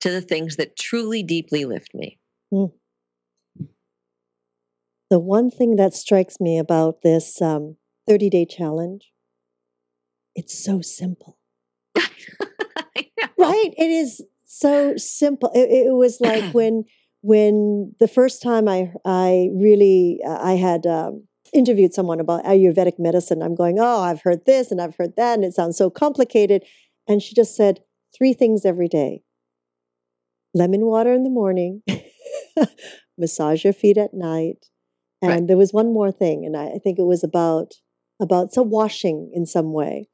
to the things that truly deeply lift me mm. the one thing that strikes me about this um, 30 day challenge it's so simple right? It is so simple. It, it was like when when the first time I I really uh, I had um, interviewed someone about Ayurvedic medicine, I'm going, oh, I've heard this and I've heard that, and it sounds so complicated. And she just said three things every day: lemon water in the morning, massage your feet at night, and right. there was one more thing, and I, I think it was about about some washing in some way.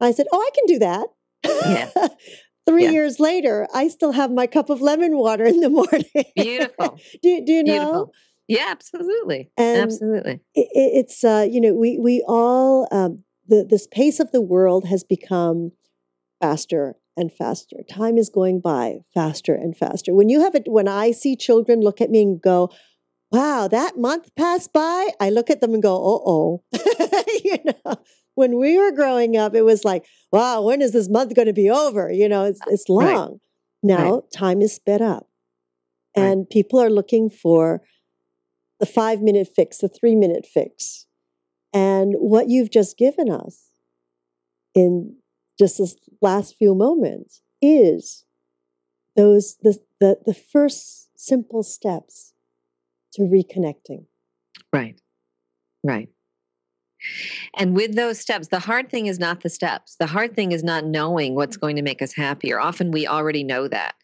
I said, oh, I can do that. Yeah. Three yeah. years later, I still have my cup of lemon water in the morning. Beautiful. do, do you know? Beautiful. Yeah, absolutely. And absolutely. It, it's uh, you know, we we all um, the this pace of the world has become faster and faster. Time is going by faster and faster. When you have it, when I see children look at me and go, "Wow, that month passed by," I look at them and go, "Oh, oh," you know when we were growing up, it was like, wow, when is this month going to be over? You know, it's, it's long. Right. Now right. time is sped up. And right. people are looking for the five minute fix, the three minute fix. And what you've just given us in just this last few moments is those the, the, the first simple steps to reconnecting. Right. Right. And with those steps, the hard thing is not the steps. The hard thing is not knowing what's going to make us happier. Often we already know that.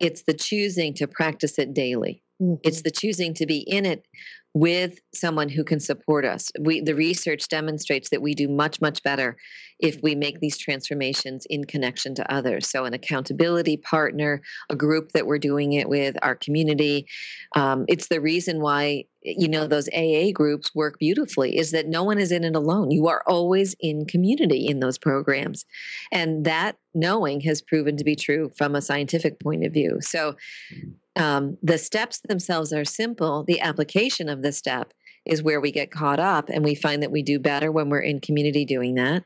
It's the choosing to practice it daily. Mm-hmm. It's the choosing to be in it with someone who can support us. We the research demonstrates that we do much much better if we make these transformations in connection to others. So an accountability partner, a group that we're doing it with, our community. Um, it's the reason why you know those AA groups work beautifully is that no one is in it alone. You are always in community in those programs. And that knowing has proven to be true from a scientific point of view. So um, the steps themselves are simple. The application of the step is where we get caught up, and we find that we do better when we're in community doing that,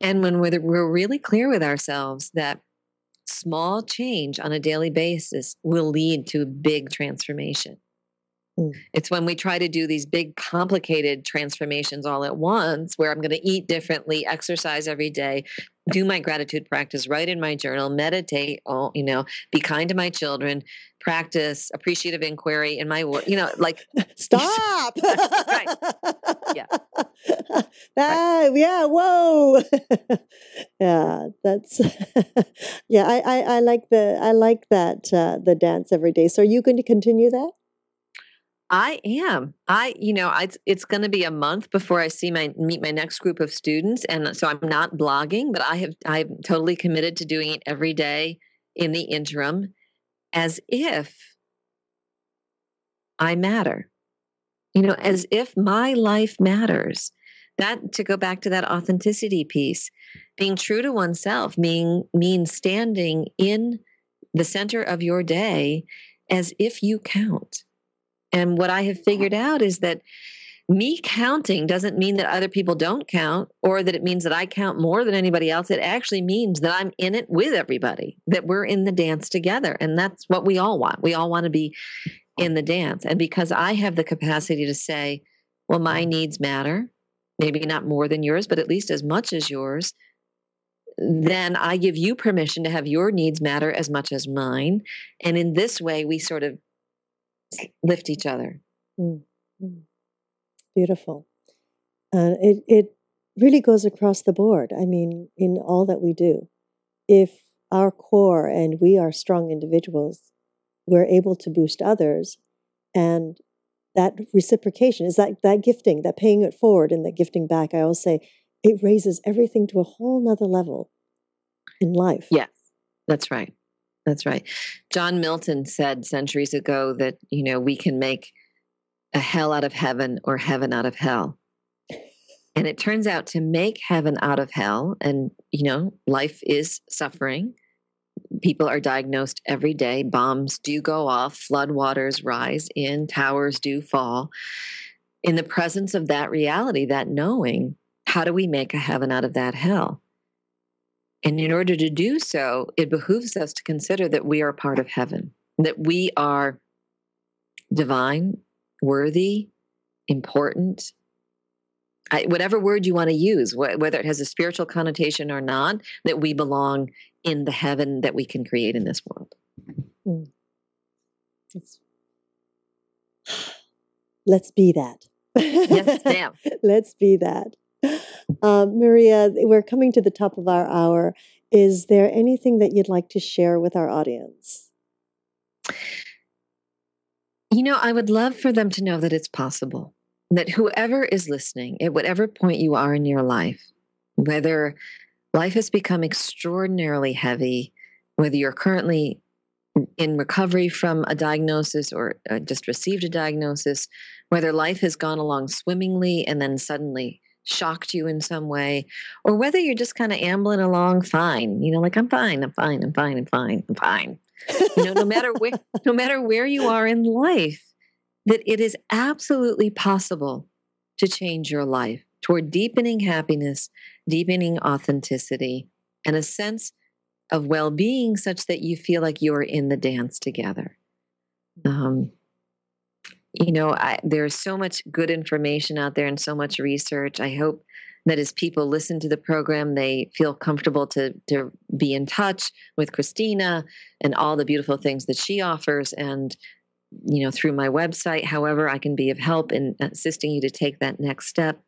and when we're, we're really clear with ourselves that small change on a daily basis will lead to big transformation. Mm. It's when we try to do these big, complicated transformations all at once, where I'm going to eat differently, exercise every day, do my gratitude practice, write in my journal, meditate, oh, you know, be kind to my children, practice appreciative inquiry in my work, you know, like stop. right. Yeah. Ah, right. yeah. Whoa. yeah. That's, yeah. I, I, I like the, I like that, uh, the dance every day. So are you going to continue that? I am. I, you know, I, it's going to be a month before I see my meet my next group of students, and so I'm not blogging, but I have I'm totally committed to doing it every day in the interim, as if I matter. You know, as if my life matters. That to go back to that authenticity piece, being true to oneself mean means standing in the center of your day as if you count and what I have figured out is that me counting doesn't mean that other people don't count or that it means that I count more than anybody else. It actually means that I'm in it with everybody, that we're in the dance together. And that's what we all want. We all want to be in the dance. And because I have the capacity to say, well, my needs matter, maybe not more than yours, but at least as much as yours, then I give you permission to have your needs matter as much as mine. And in this way, we sort of lift each other. Mm-hmm. Beautiful. Uh, it it really goes across the board. I mean, in all that we do, if our core and we are strong individuals, we're able to boost others, and that reciprocation is that that gifting, that paying it forward, and that gifting back. I always say it raises everything to a whole nother level in life. Yes, that's right. That's right. John Milton said centuries ago that, you know, we can make a hell out of heaven or heaven out of hell. And it turns out to make heaven out of hell, and, you know, life is suffering. People are diagnosed every day. Bombs do go off, floodwaters rise in, towers do fall. In the presence of that reality, that knowing, how do we make a heaven out of that hell? And in order to do so, it behooves us to consider that we are part of heaven, that we are divine, worthy, important. I, whatever word you want to use, wh- whether it has a spiritual connotation or not, that we belong in the heaven that we can create in this world. Mm. Let's be that. yes, ma'am. let's be that. Um, Maria, we're coming to the top of our hour. Is there anything that you'd like to share with our audience? You know, I would love for them to know that it's possible, that whoever is listening, at whatever point you are in your life, whether life has become extraordinarily heavy, whether you're currently in recovery from a diagnosis or uh, just received a diagnosis, whether life has gone along swimmingly and then suddenly shocked you in some way, or whether you're just kind of ambling along fine, you know, like I'm fine, I'm fine, I'm fine, I'm fine, I'm fine. You know, no matter where no matter where you are in life, that it is absolutely possible to change your life toward deepening happiness, deepening authenticity, and a sense of well-being such that you feel like you're in the dance together. Um, you know, I, there's so much good information out there and so much research. I hope that as people listen to the program, they feel comfortable to to be in touch with Christina and all the beautiful things that she offers, and you know, through my website, however I can be of help in assisting you to take that next step.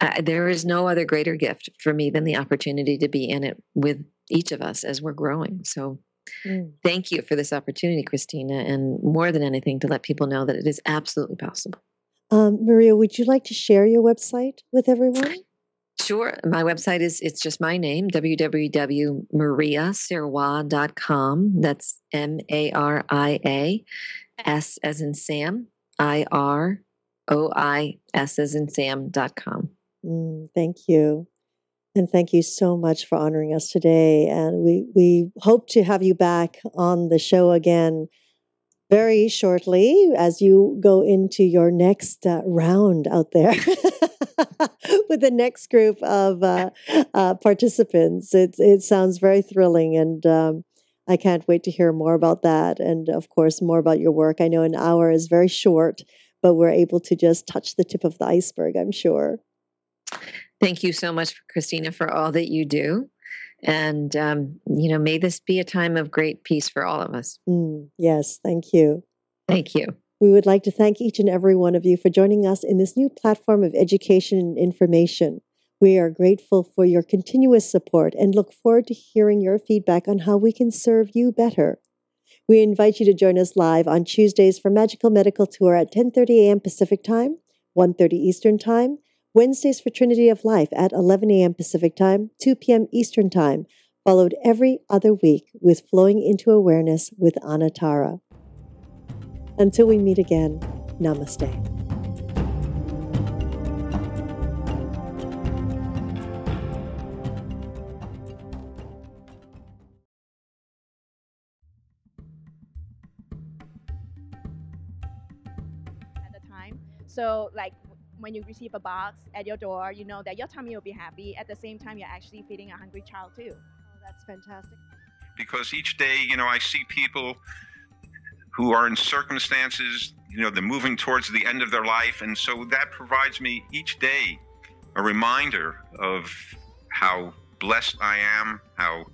Uh, there is no other greater gift for me than the opportunity to be in it with each of us as we're growing. So Mm. Thank you for this opportunity, Christina, and more than anything, to let people know that it is absolutely possible. Um, Maria, would you like to share your website with everyone? Sure. My website is it's just my name, www.mariasirois.com. That's M A R I A S as in Sam, I R O I S as in Sam.com. Mm, thank you. And thank you so much for honoring us today. And we, we hope to have you back on the show again very shortly as you go into your next uh, round out there with the next group of uh, uh, participants. It, it sounds very thrilling. And um, I can't wait to hear more about that. And of course, more about your work. I know an hour is very short, but we're able to just touch the tip of the iceberg, I'm sure. Thank you so much, Christina, for all that you do. And, um, you know, may this be a time of great peace for all of us. Mm, yes, thank you. Thank you. We would like to thank each and every one of you for joining us in this new platform of education and information. We are grateful for your continuous support and look forward to hearing your feedback on how we can serve you better. We invite you to join us live on Tuesdays for Magical Medical Tour at 10:30 a.m. Pacific Time, 1:30 Eastern Time, Wednesdays for Trinity of Life at 11 a.m. Pacific Time, 2 p.m. Eastern Time, followed every other week with Flowing into Awareness with Anatara. Until we meet again, namaste. So like when you receive a box at your door, you know that your tummy will be happy. At the same time, you're actually feeding a hungry child too. Oh, that's fantastic. Because each day, you know, I see people who are in circumstances, you know, they're moving towards the end of their life. And so that provides me each day a reminder of how blessed I am, how